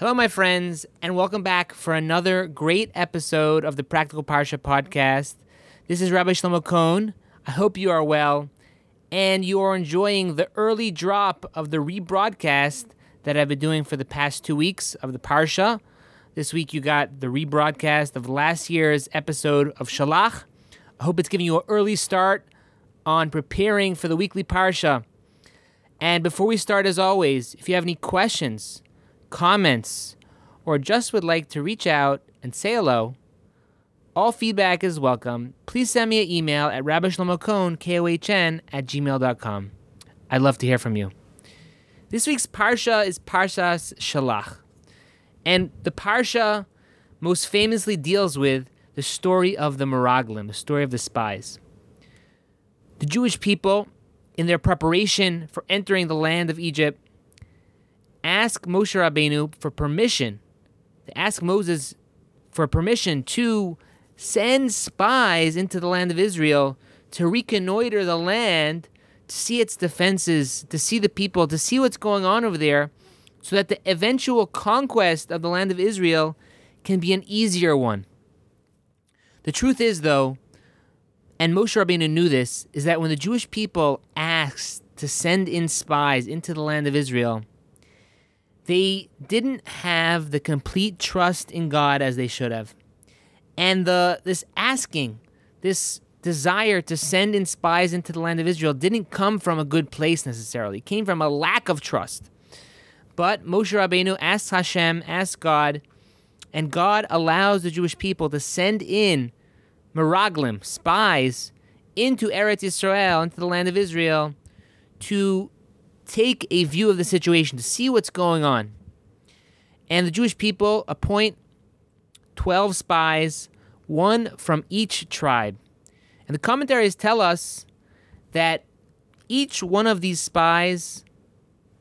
Hello, my friends, and welcome back for another great episode of the Practical Parsha podcast. This is Rabbi Shlomo Kohn. I hope you are well and you are enjoying the early drop of the rebroadcast that I've been doing for the past two weeks of the Parsha. This week you got the rebroadcast of last year's episode of Shelach. I hope it's giving you an early start on preparing for the weekly Parsha. And before we start, as always, if you have any questions, comments, or just would like to reach out and say hello, all feedback is welcome. Please send me an email at rabbishlomokohn, K-O-H-N, at gmail.com. I'd love to hear from you. This week's Parsha is Parshas Shelach. And the Parsha most famously deals with the story of the Meraglim, the story of the spies. The Jewish people, in their preparation for entering the land of Egypt, ask Moshe Rabbeinu for permission. They ask Moses for permission to send spies into the land of Israel to reconnoiter the land, to see its defenses, to see the people, to see what's going on over there, so that the eventual conquest of the land of Israel can be an easier one. The truth is, though, and Moshe Rabbeinu knew this, is that when the Jewish people asked to send in spies into the land of Israel, they didn't have the complete trust in God as they should have. And the this asking, this desire to send in spies into the land of Israel didn't come from a good place necessarily. It came from a lack of trust. But Moshe Rabbeinu asks Hashem, asks God, and God allows the Jewish people to send in Meraglim, spies, into Eretz Israel, into the land of Israel, to take a view of the situation, to see what's going on. And the Jewish people appoint 12 spies, one from each tribe. And the commentaries tell us that each one of these spies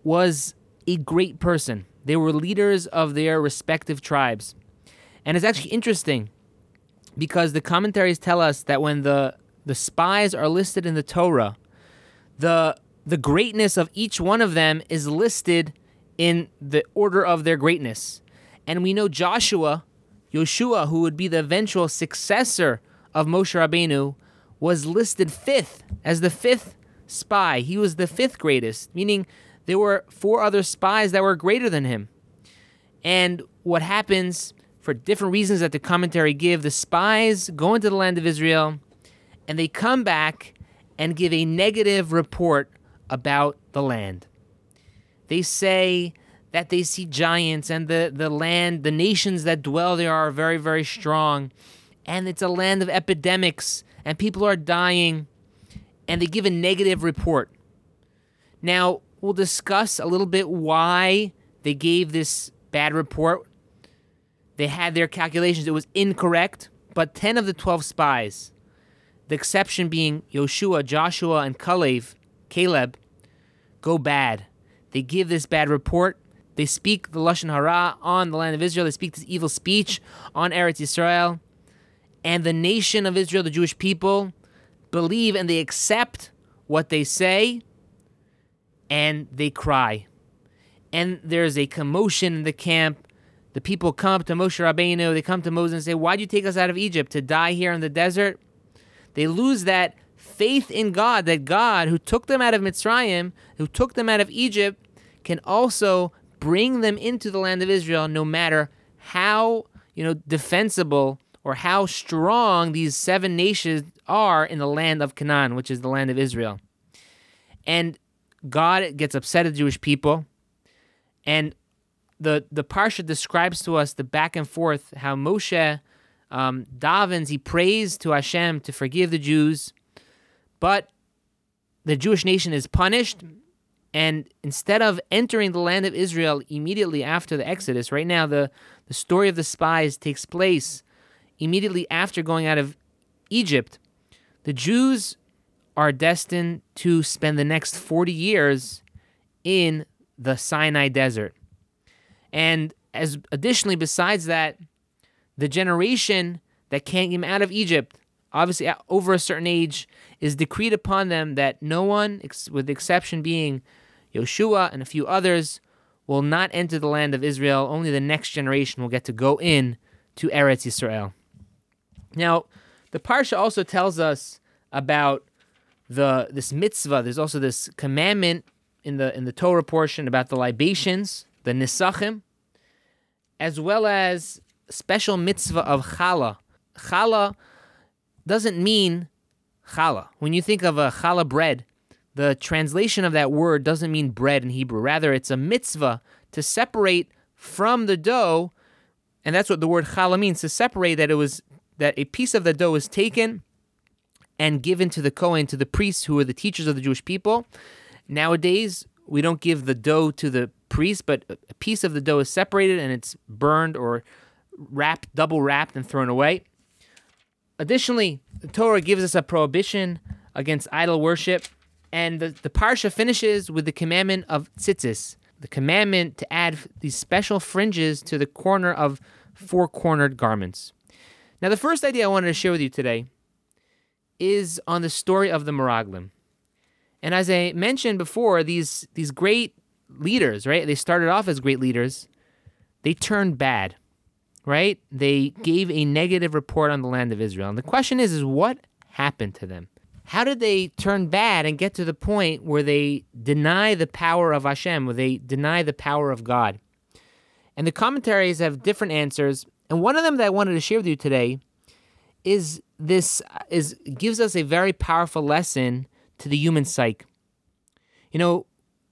was a great person. They were leaders of their respective tribes. And it's actually interesting because the commentaries tell us that when the the spies are listed in the Torah, the the greatness of each one of them is listed in the order of their greatness. And we know Joshua, Yoshua, who would be the eventual successor of Moshe Rabbeinu, was listed fifth as the fifth spy. He was the fifth greatest, meaning there were four other spies that were greater than him. And what happens for different reasons that the commentary give, the spies go into the land of Israel and they come back and give a negative report about the land. They say that they see giants and the, the land, the nations that dwell there are very, very strong. And it's a land of epidemics and people are dying. And they give a negative report. Now, we'll discuss a little bit why they gave this bad report. They had their calculations, it was incorrect, but 10 of the 12 spies, the exception being Yoshua, Joshua, and Kalev, Caleb, go bad. They give this bad report. They speak the Lashon Hara on the land of Israel. They speak this evil speech on Eretz Israel. And the nation of Israel, the Jewish people, believe and they accept what they say and they cry. And there's a commotion in the camp. The people come up to Moshe Rabbeinu, they come to Moses and say, Why'd you take us out of Egypt to die here in the desert? They lose that faith in God that God, who took them out of Mitzrayim, who took them out of Egypt, can also bring them into the land of Israel no matter how, you know, defensible or how strong these seven nations are in the land of Canaan, which is the land of Israel. And God gets upset at Jewish people. And the the parsha describes to us the back and forth how Moshe um, davens, he prays to Hashem to forgive the Jews, but the Jewish nation is punished, and instead of entering the land of Israel immediately after the Exodus, right now the, the story of the spies takes place immediately after going out of Egypt. The Jews are destined to spend the next 40 years in the Sinai desert. And as additionally, besides that, the generation that came out of Egypt obviously over a certain age, is decreed upon them that no one, with the exception being Yoshua and a few others, will not enter the land of Israel. Only the next generation will get to go in to Eretz Yisrael. Now, the parsha also tells us about the this mitzvah. There's also this commandment in the in the Torah portion about the libations, the nisachim, as well as special mitzvah of challah. Challah doesn't mean challah. When you think of a challah bread, the translation of that word doesn't mean bread in Hebrew. Rather, it's a mitzvah to separate from the dough, and that's what the word challah means to separate that it was that a piece of the dough was taken and given to the Kohen, to the priests who are the teachers of the Jewish people. Nowadays, we don't give the dough to the priest, but a piece of the dough is separated and it's burned or wrapped, double wrapped, and thrown away. Additionally, the Torah gives us a prohibition against idol worship, and the, the parsha finishes with the commandment of tzitzis, the commandment to add these special fringes to the corner of four cornered garments. Now, the first idea I wanted to share with you today is on the story of the Meraglim. And as I mentioned before, these these great leaders, right? They started off as great leaders. They turned bad, right? They gave a negative report on the land of Israel. And the question is, is what happened to them? How did they turn bad and get to the point where they deny the power of Hashem, where they deny the power of God? And the commentaries have different answers. And one of them that I wanted to share with you today is this is gives us a very powerful lesson to the human psyche. You know,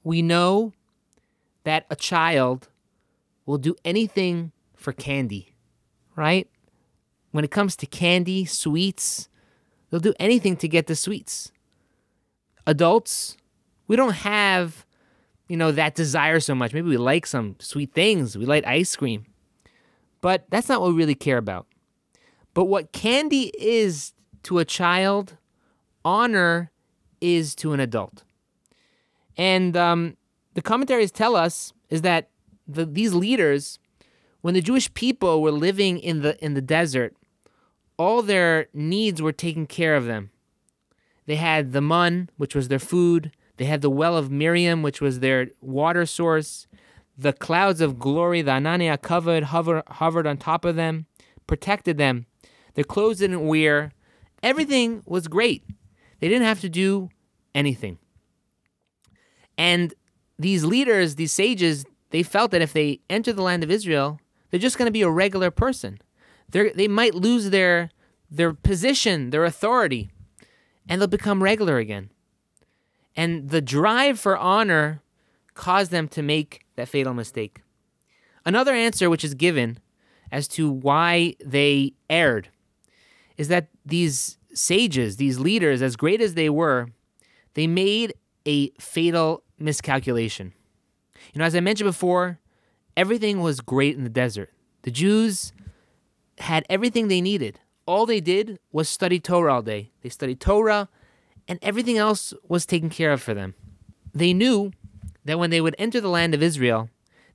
we know that a child will do anything for candy, right? When it comes to candy, sweets, they'll do anything to get the sweets. Adults, we don't have, you know, that desire so much. Maybe we like some sweet things, we like ice cream, but that's not what we really care about. But what candy is to a child, honor is to an adult. And um, the commentaries tell us is that the, these leaders, when the Jewish people were living in the in the desert, all their needs were taken care of them. They had the mun, which was their food. They had the well of Miriam, which was their water source. The clouds of glory, the Anania covered, hover, hovered on top of them, protected them. Their clothes didn't wear. Everything was great. They didn't have to do anything. And these leaders, these sages, they felt that if they entered the land of Israel, they're just going to be a regular person. They they might lose their their position, their authority, and they'll become regular again. And the drive for honor caused them to make that fatal mistake. Another answer which is given as to why they erred is that these sages, these leaders, as great as they were, they made a fatal miscalculation. You know, as I mentioned before, everything was great in the desert. The Jews had everything they needed. All they did was study Torah all day. They studied Torah, and everything else was taken care of for them. They knew that when they would enter the land of Israel,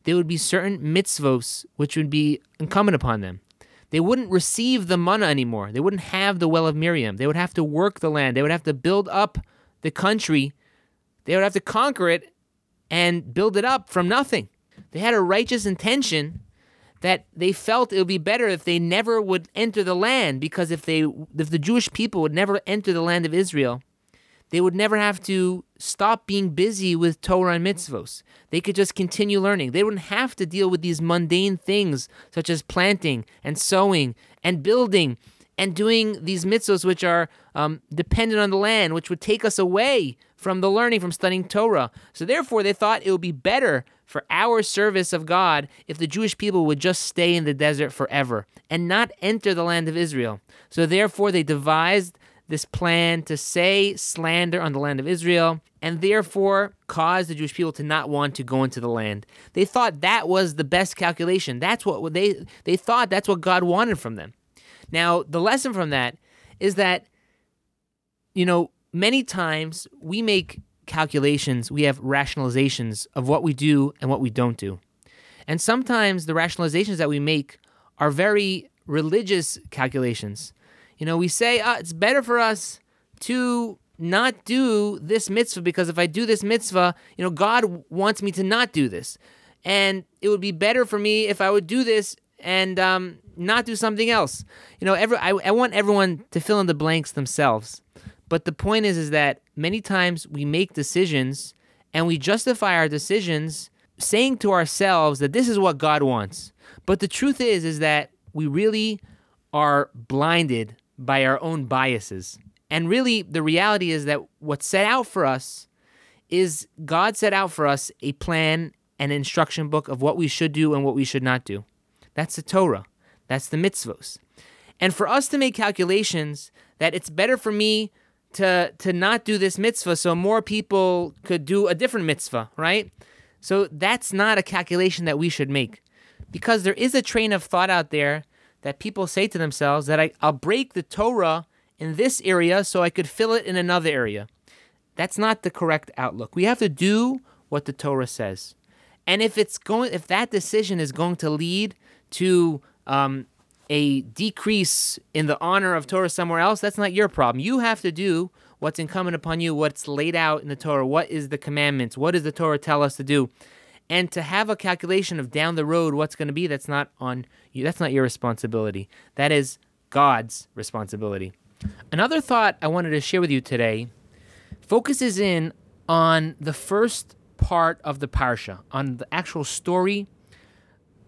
there would be certain mitzvos which would be incumbent upon them. They wouldn't receive the manna anymore. They wouldn't have the well of Miriam. They would have to work the land. They would have to build up the country. They would have to conquer it and build it up from nothing. They had a righteous intention that they felt it would be better if they never would enter the land because if they if the Jewish people would never enter the land of Israel, they would never have to stop being busy with Torah and mitzvos. They could just continue learning. They wouldn't have to deal with these mundane things such as planting and sowing and building and doing these mitzvos which are um, dependent on the land, which would take us away from the learning, from studying Torah. So therefore, they thought it would be better for our service of God if the Jewish people would just stay in the desert forever and not enter the land of Israel. So therefore, they devised this plan to say slander on the land of Israel and therefore cause the Jewish people to not want to go into the land. They thought that was the best calculation. That's what they they thought that's what God wanted from them. Now, the lesson from that is that you know, many times we make calculations, we have rationalizations of what we do and what we don't do. And sometimes the rationalizations that we make are very religious calculations. You know, we say, ah, it's better for us to not do this mitzvah because if I do this mitzvah, you know, God wants me to not do this. and it would be better for me if I would do this and um, not do something else. You know, every, I, I want everyone to fill in the blanks themselves. But the point is, is that many times we make decisions and we justify our decisions saying to ourselves that this is what God wants. But the truth is, is that we really are blinded by our own biases. And really, the reality is that what's set out for us is God set out for us a plan and instruction book of what we should do and what we should not do. That's the Torah. That's the mitzvos. And for us to make calculations that it's better for me to to not do this mitzvah so more people could do a different mitzvah, right? So that's not a calculation that we should make. Because there is a train of thought out there that people say to themselves that I, I'll break the Torah in this area so I could fill it in another area. That's not the correct outlook. We have to do what the Torah says. And if it's going if that decision is going to lead to um, a decrease in the honor of Torah somewhere else, that's not your problem. You have to do what's incumbent upon you, what's laid out in the Torah, what is the commandments, what does the Torah tell us to do? And to have a calculation of down the road what's going to be, that's not on you. That's not your responsibility. That is God's responsibility. Another thought I wanted to share with you today focuses in on the first part of the parsha, on the actual story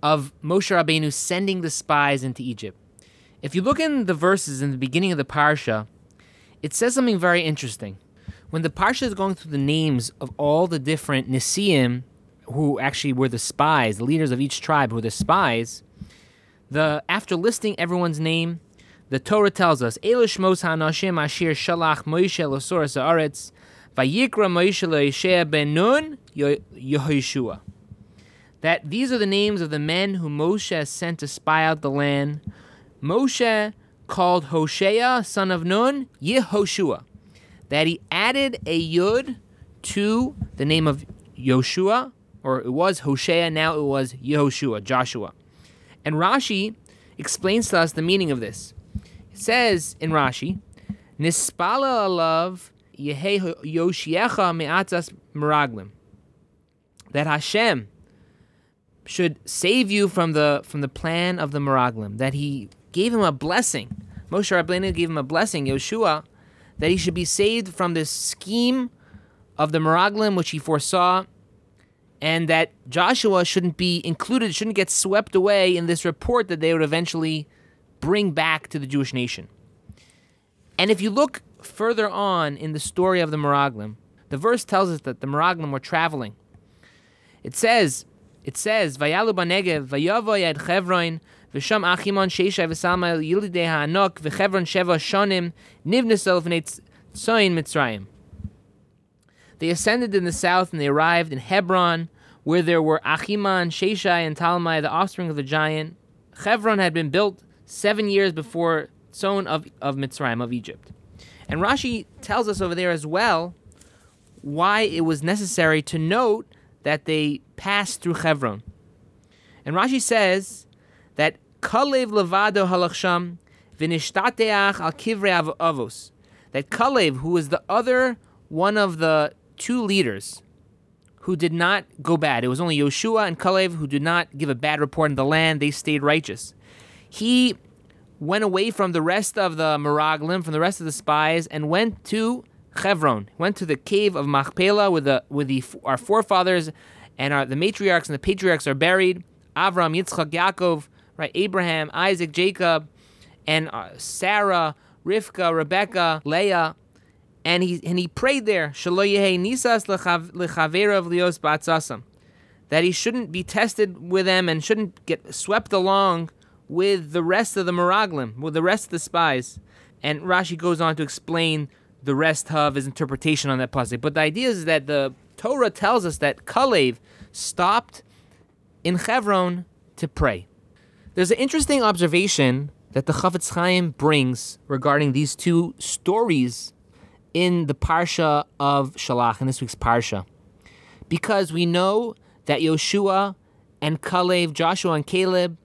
of Moshe Rabbeinu sending the spies into Egypt. If you look in the verses in the beginning of the parsha, it says something very interesting. When the parsha is going through the names of all the different Nesiim, who actually were the spies, the leaders of each tribe who were the spies, the after listing everyone's name, the Torah tells us, Elish Mos HaNashim Ashir Shalach Moshe Losoras Haaretz, Vayikra Moshe Ben Nun Yehoshua that these are the names of the men whom Moshe sent to spy out the land. Moshe called Hosea, son of Nun, Yehoshua. That he added a yud to the name of Yoshua, or it was Hosea, now it was Yehoshua, Joshua. And Rashi explains to us the meaning of this. It says in Rashi, Nispala alav Yoshiecha me'atzas meraglim. That Hashem should save you from the from the plan of the Meraglim. That he gave him a blessing. Moshe Rabbeinu gave him a blessing, Yeshua, that he should be saved from this scheme of the Meraglim which he foresaw, and that Joshua shouldn't be included, shouldn't get swept away in this report that they would eventually bring back to the Jewish nation. And if you look further on in the story of the Meraglim, the verse tells us that the Meraglim were traveling. It says it says, Vayalu banegev, vayavo yad chevron, v'sham achimon sheisha v'salma yilidei ha'anok, v'chevron sheva shonim, nivnesel v'nei tzoyin mitzrayim. They ascended in the south and they arrived in Hebron, where there were Achiman, Sheshai, and Talmai, the offspring of the giant. Hebron had been built seven years before Tzon of, of Mitzrayim, of Egypt. And Rashi tells us over there as well why it was necessary to note that they passed through Hebron. And Rashi says that Kalev levado halachsham v'nishtateach al kivrei avos. That Kalev, who was the other one of the two leaders who did not go bad, it was only Yoshua and Kalev who did not give a bad report in the land, they stayed righteous. He went away from the rest of the Meraglim, from the rest of the spies, and went to Hebron, went to the cave of Machpelah with the with the our forefathers and our the matriarchs and the patriarchs are buried. Avram, Yitzchak, Yaakov, right? Abraham, Isaac, Jacob, and uh, Sarah, Rivka, Rebecca, Leah, and he and he prayed there. nisas that he shouldn't be tested with them and shouldn't get swept along with the rest of the Meraglim, with the rest of the spies. And Rashi goes on to explain the rest of his interpretation on that pasuk. But the idea is that the Torah tells us that Kalev stopped in Hebron to pray. There's an interesting observation that the Chafetz Chaim brings regarding these two stories in the parsha of Shelach in this week's parsha, because we know that Yoshua and Kalev, Joshua and Caleb,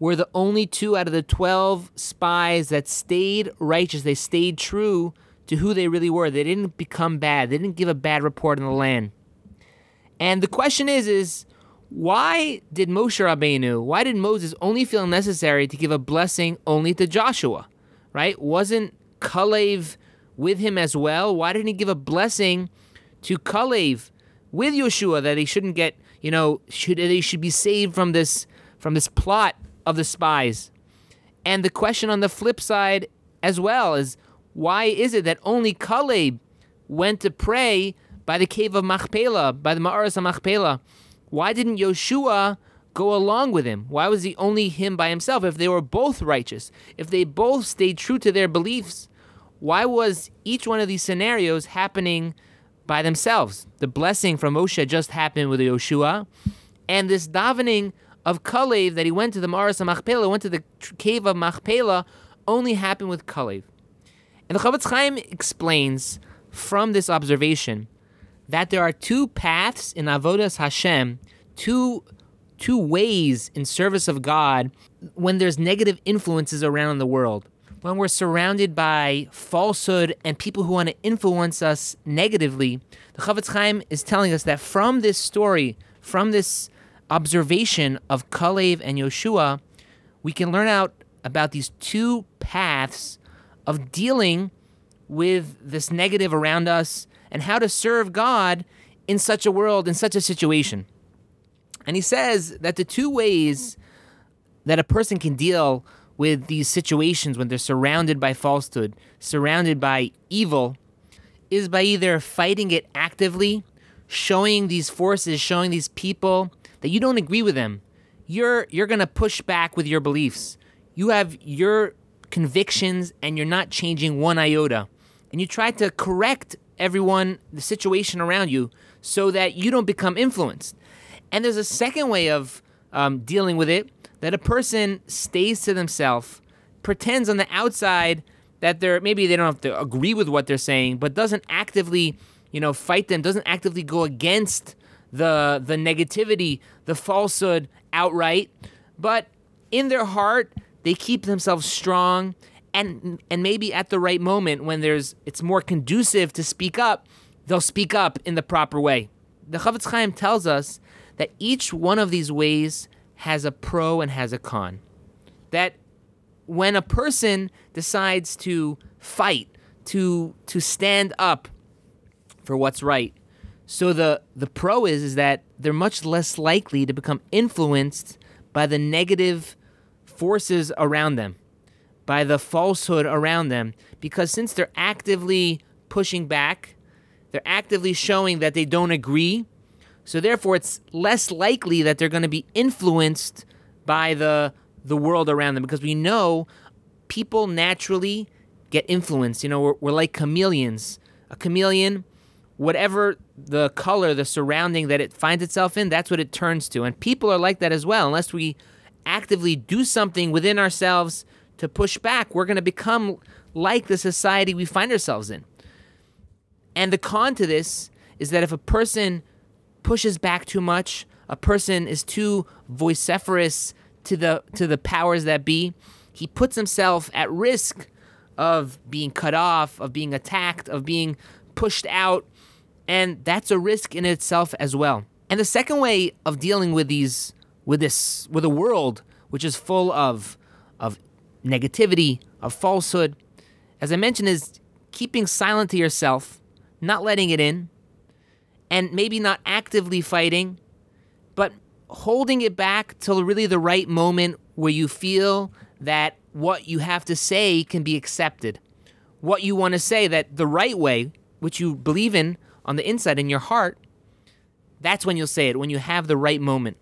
were the only two out of the 12 spies that stayed righteous. They stayed true to who they really were. They didn't become bad. They didn't give a bad report on the land. And the question is, is why did Moshe Rabbeinu, why did Moses only feel necessary to give a blessing only to Joshua? Right? Wasn't Kalev with him as well? Why didn't he give a blessing to Kalev with Yeshua that he shouldn't get, you know, should they should be saved from this from this plot of the spies? And the question on the flip side as well is why is it that only Kalev went to pray by the cave of Machpelah, by the Ma'aras Machpelah? Why didn't Yoshua go along with him? Why was he only him by himself? If they were both righteous, if they both stayed true to their beliefs, why was each one of these scenarios happening by themselves? The blessing from Moshe just happened with Yoshua, and this davening of Kalev that he went to the Maras of Machpelah, went to the cave of Machpelah, only happened with Kalev. And the Chofetz Chaim explains from this observation that there are two paths in avodas Hashem, two two ways in service of God when there's negative influences around the world. When we're surrounded by falsehood and people who want to influence us negatively, the Chofetz Chaim is telling us that from this story, from this observation of Kalev and Yoshua, we can learn out about these two paths of dealing with this negative around us and how to serve God in such a world, in such a situation. And he says that the two ways that a person can deal with these situations when they're surrounded by falsehood, surrounded by evil, is by either fighting it actively, showing these forces, showing these people that you don't agree with them. You're you're going to push back with your beliefs. You have your convictions and you're not changing one iota. And you try to correct everyone, the situation around you, so that you don't become influenced. And there's a second way of um, dealing with it that a person stays to themselves, pretends on the outside that they're maybe they don't have to agree with what they're saying, but doesn't actively, you know, fight them, doesn't actively go against the the negativity, the falsehood outright, but in their heart they keep themselves strong and and maybe at the right moment when there's it's more conducive to speak up, they'll speak up in the proper way. The Chofetz Chaim tells us that each one of these ways has a pro and has a con. That when a person decides to fight, to to stand up for what's right, so the the pro is is that they're much less likely to become influenced by the negative forces around them by the falsehood around them because since they're actively pushing back, they're actively showing that they don't agree. So therefore it's less likely that they're going to be influenced by the the world around them because we know people naturally get influenced. You know, we're, we're like chameleons. A chameleon, whatever the color, the surrounding that it finds itself in, that's what it turns to. And people are like that as well. Unless we actively do something within ourselves to push back, we're going to become like the society we find ourselves in. And the con to this is that if a person pushes back too much, a person is too vociferous to the to the powers that be, he puts himself at risk of being cut off, of being attacked, of being pushed out, and that's a risk in itself as well. And the second way of dealing with these with this with a world which is full of of negativity, of falsehood, as I mentioned, is keeping silent to yourself, not letting it in, and maybe not actively fighting, but holding it back till really the right moment where you feel that what you have to say can be accepted. What you want to say, that the right way, which you believe in on the inside in your heart, that's when you'll say it, when you have the right moment.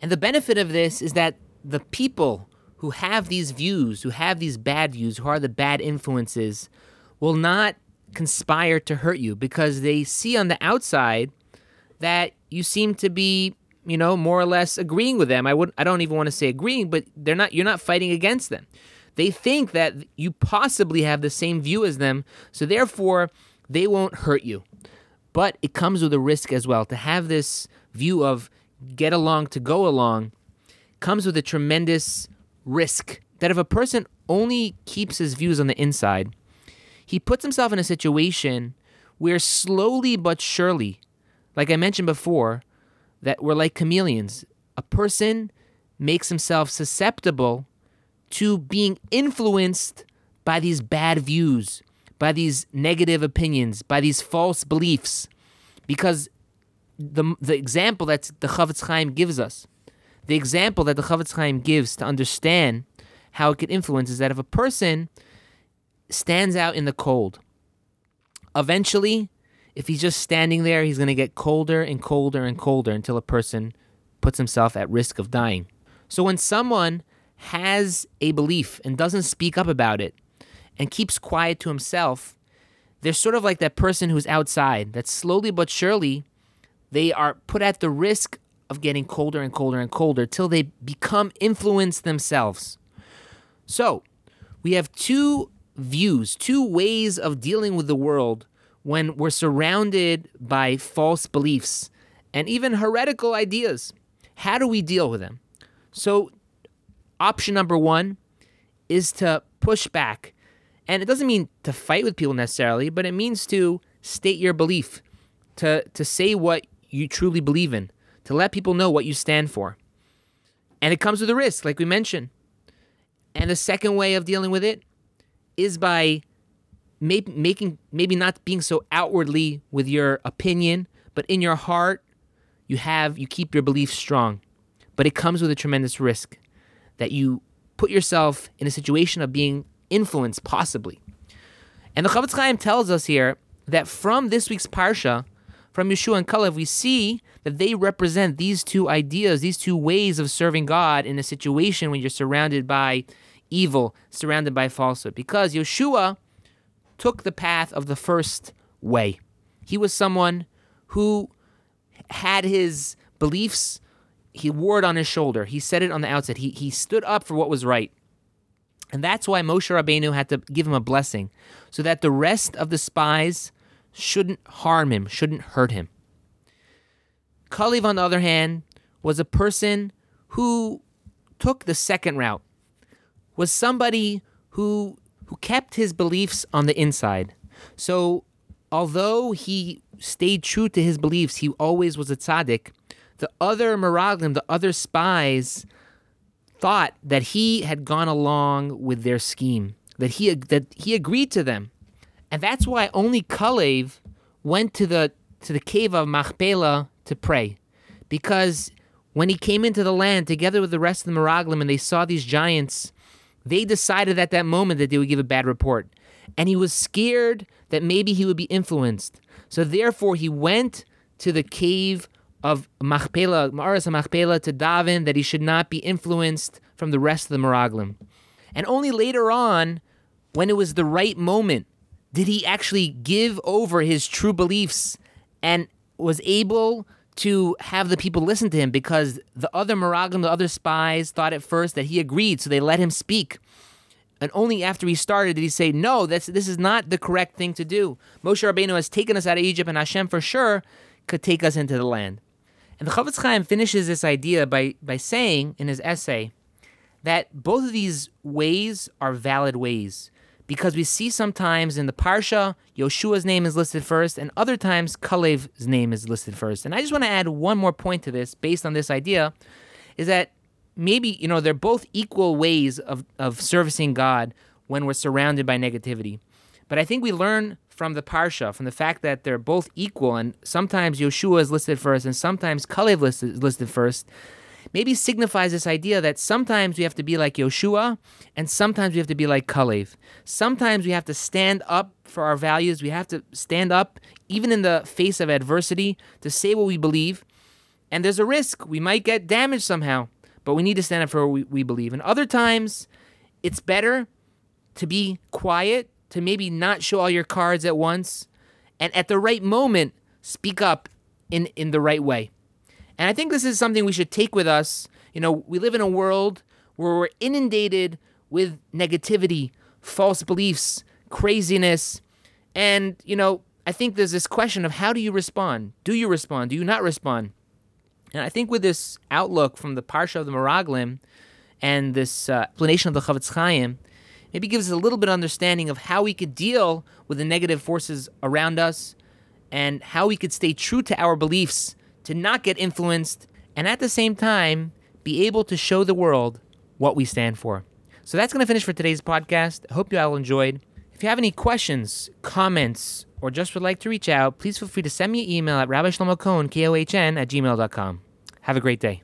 And the benefit of this is that the people who have these views, who have these bad views, who are the bad influences, will not conspire to hurt you because they see on the outside that you seem to be, you know, more or less agreeing with them. I would I don't even want to say agreeing, but they're not you're not fighting against them. They think that you possibly have the same view as them, so therefore they won't hurt you. But it comes with a risk as well to have this view of get along to go along comes with a tremendous risk that if a person only keeps his views on the inside, he puts himself in a situation where slowly but surely, like I mentioned before, that we're like chameleons. A person makes himself susceptible to being influenced by these bad views, by these negative opinions, by these false beliefs, because the the example that the Chofetz Chaim gives us, the example that the Chofetz Chaim gives to understand how it could influence is that if a person stands out in the cold, eventually, if he's just standing there, he's going to get colder and colder and colder until a person puts himself at risk of dying. So when someone has a belief and doesn't speak up about it and keeps quiet to himself, they're sort of like that person who's outside that slowly but surely they are put at the risk of getting colder and colder and colder till they become influenced themselves. So, we have two views, two ways of dealing with the world when we're surrounded by false beliefs and even heretical ideas. How do we deal with them? So, option number one is to push back. And it doesn't mean to fight with people necessarily, but it means to state your belief, to, to say what you truly believe in, to let people know what you stand for. And it comes with a risk, like we mentioned. And the second way of dealing with it is by may- making maybe not being so outwardly with your opinion, but in your heart you have you keep your beliefs strong. But it comes with a tremendous risk that you put yourself in a situation of being influenced possibly. And the Chofetz Chaim tells us here that from this week's parsha, from Yeshua and Kalev, we see that they represent these two ideas, these two ways of serving God in a situation when you're surrounded by evil, surrounded by falsehood. Because Yeshua took the path of the first way. He was someone who had his beliefs, he wore it on his shoulder. He said it on the outset. He, he stood up for what was right. And that's why Moshe Rabbeinu had to give him a blessing, so that the rest of the spies shouldn't harm him, shouldn't hurt him. Kalev, on the other hand, was a person who took the second route, was somebody who who kept his beliefs on the inside. So, although he stayed true to his beliefs, he always was a tzaddik. The other Meraglim, the other spies, thought that he had gone along with their scheme, that he that he agreed to them, and that's why only Kalev went to the to the cave of Machpelah to pray, because when he came into the land together with the rest of the Meraglim and they saw these giants, they decided at that moment that they would give a bad report, and he was scared that maybe he would be influenced. So therefore, he went to the cave of Machpelah, Ma'aras Machpelah, to daven that he should not be influenced from the rest of the Meraglim. And only later on, when it was the right moment, did he actually give over his true beliefs and was able to have the people listen to him because the other Meraglim, the other spies, thought at first that he agreed, so they let him speak. And only after he started did he say, No, that's, this is not the correct thing to do. Moshe Rabbeinu has taken us out of Egypt, and Hashem for sure could take us into the land. And the Chofetz Chaim finishes this idea by, by saying in his essay that both of these ways are valid ways because we see sometimes in the Parsha, Yoshua's name is listed first, and other times Kalev's name is listed first. And I just want to add one more point to this based on this idea is that maybe, you know, they're both equal ways of, of servicing God when we're surrounded by negativity. But I think we learn from the Parsha, from the fact that they're both equal, and sometimes Yoshua is listed first, and sometimes Kalev is listed first, maybe signifies this idea that sometimes we have to be like Yoshua, and sometimes we have to be like Kalev. Sometimes we have to stand up for our values. We have to stand up, even in the face of adversity, to say what we believe. And there's a risk. We might get damaged somehow, but we need to stand up for what we, we believe. And other times, it's better to be quiet to maybe not show all your cards at once and at the right moment speak up in in the right way. And I think this is something we should take with us. You know, we live in a world where we're inundated with negativity, false beliefs, craziness, and you know, I think there's this question of how do you respond? Do you respond? Do you not respond? And I think with this outlook from the Parsha of the Meraglim and this uh, explanation of the Chofetz Chaim, maybe gives us a little bit of understanding of how we could deal with the negative forces around us and how we could stay true to our beliefs to not get influenced, and at the same time, be able to show the world what we stand for. So that's going to finish for today's podcast. I hope you all enjoyed. If you have any questions, comments, or just would like to reach out, please feel free to send me an email at rabbishlomokohn, K-O-H-N, at gmail.com. Have a great day.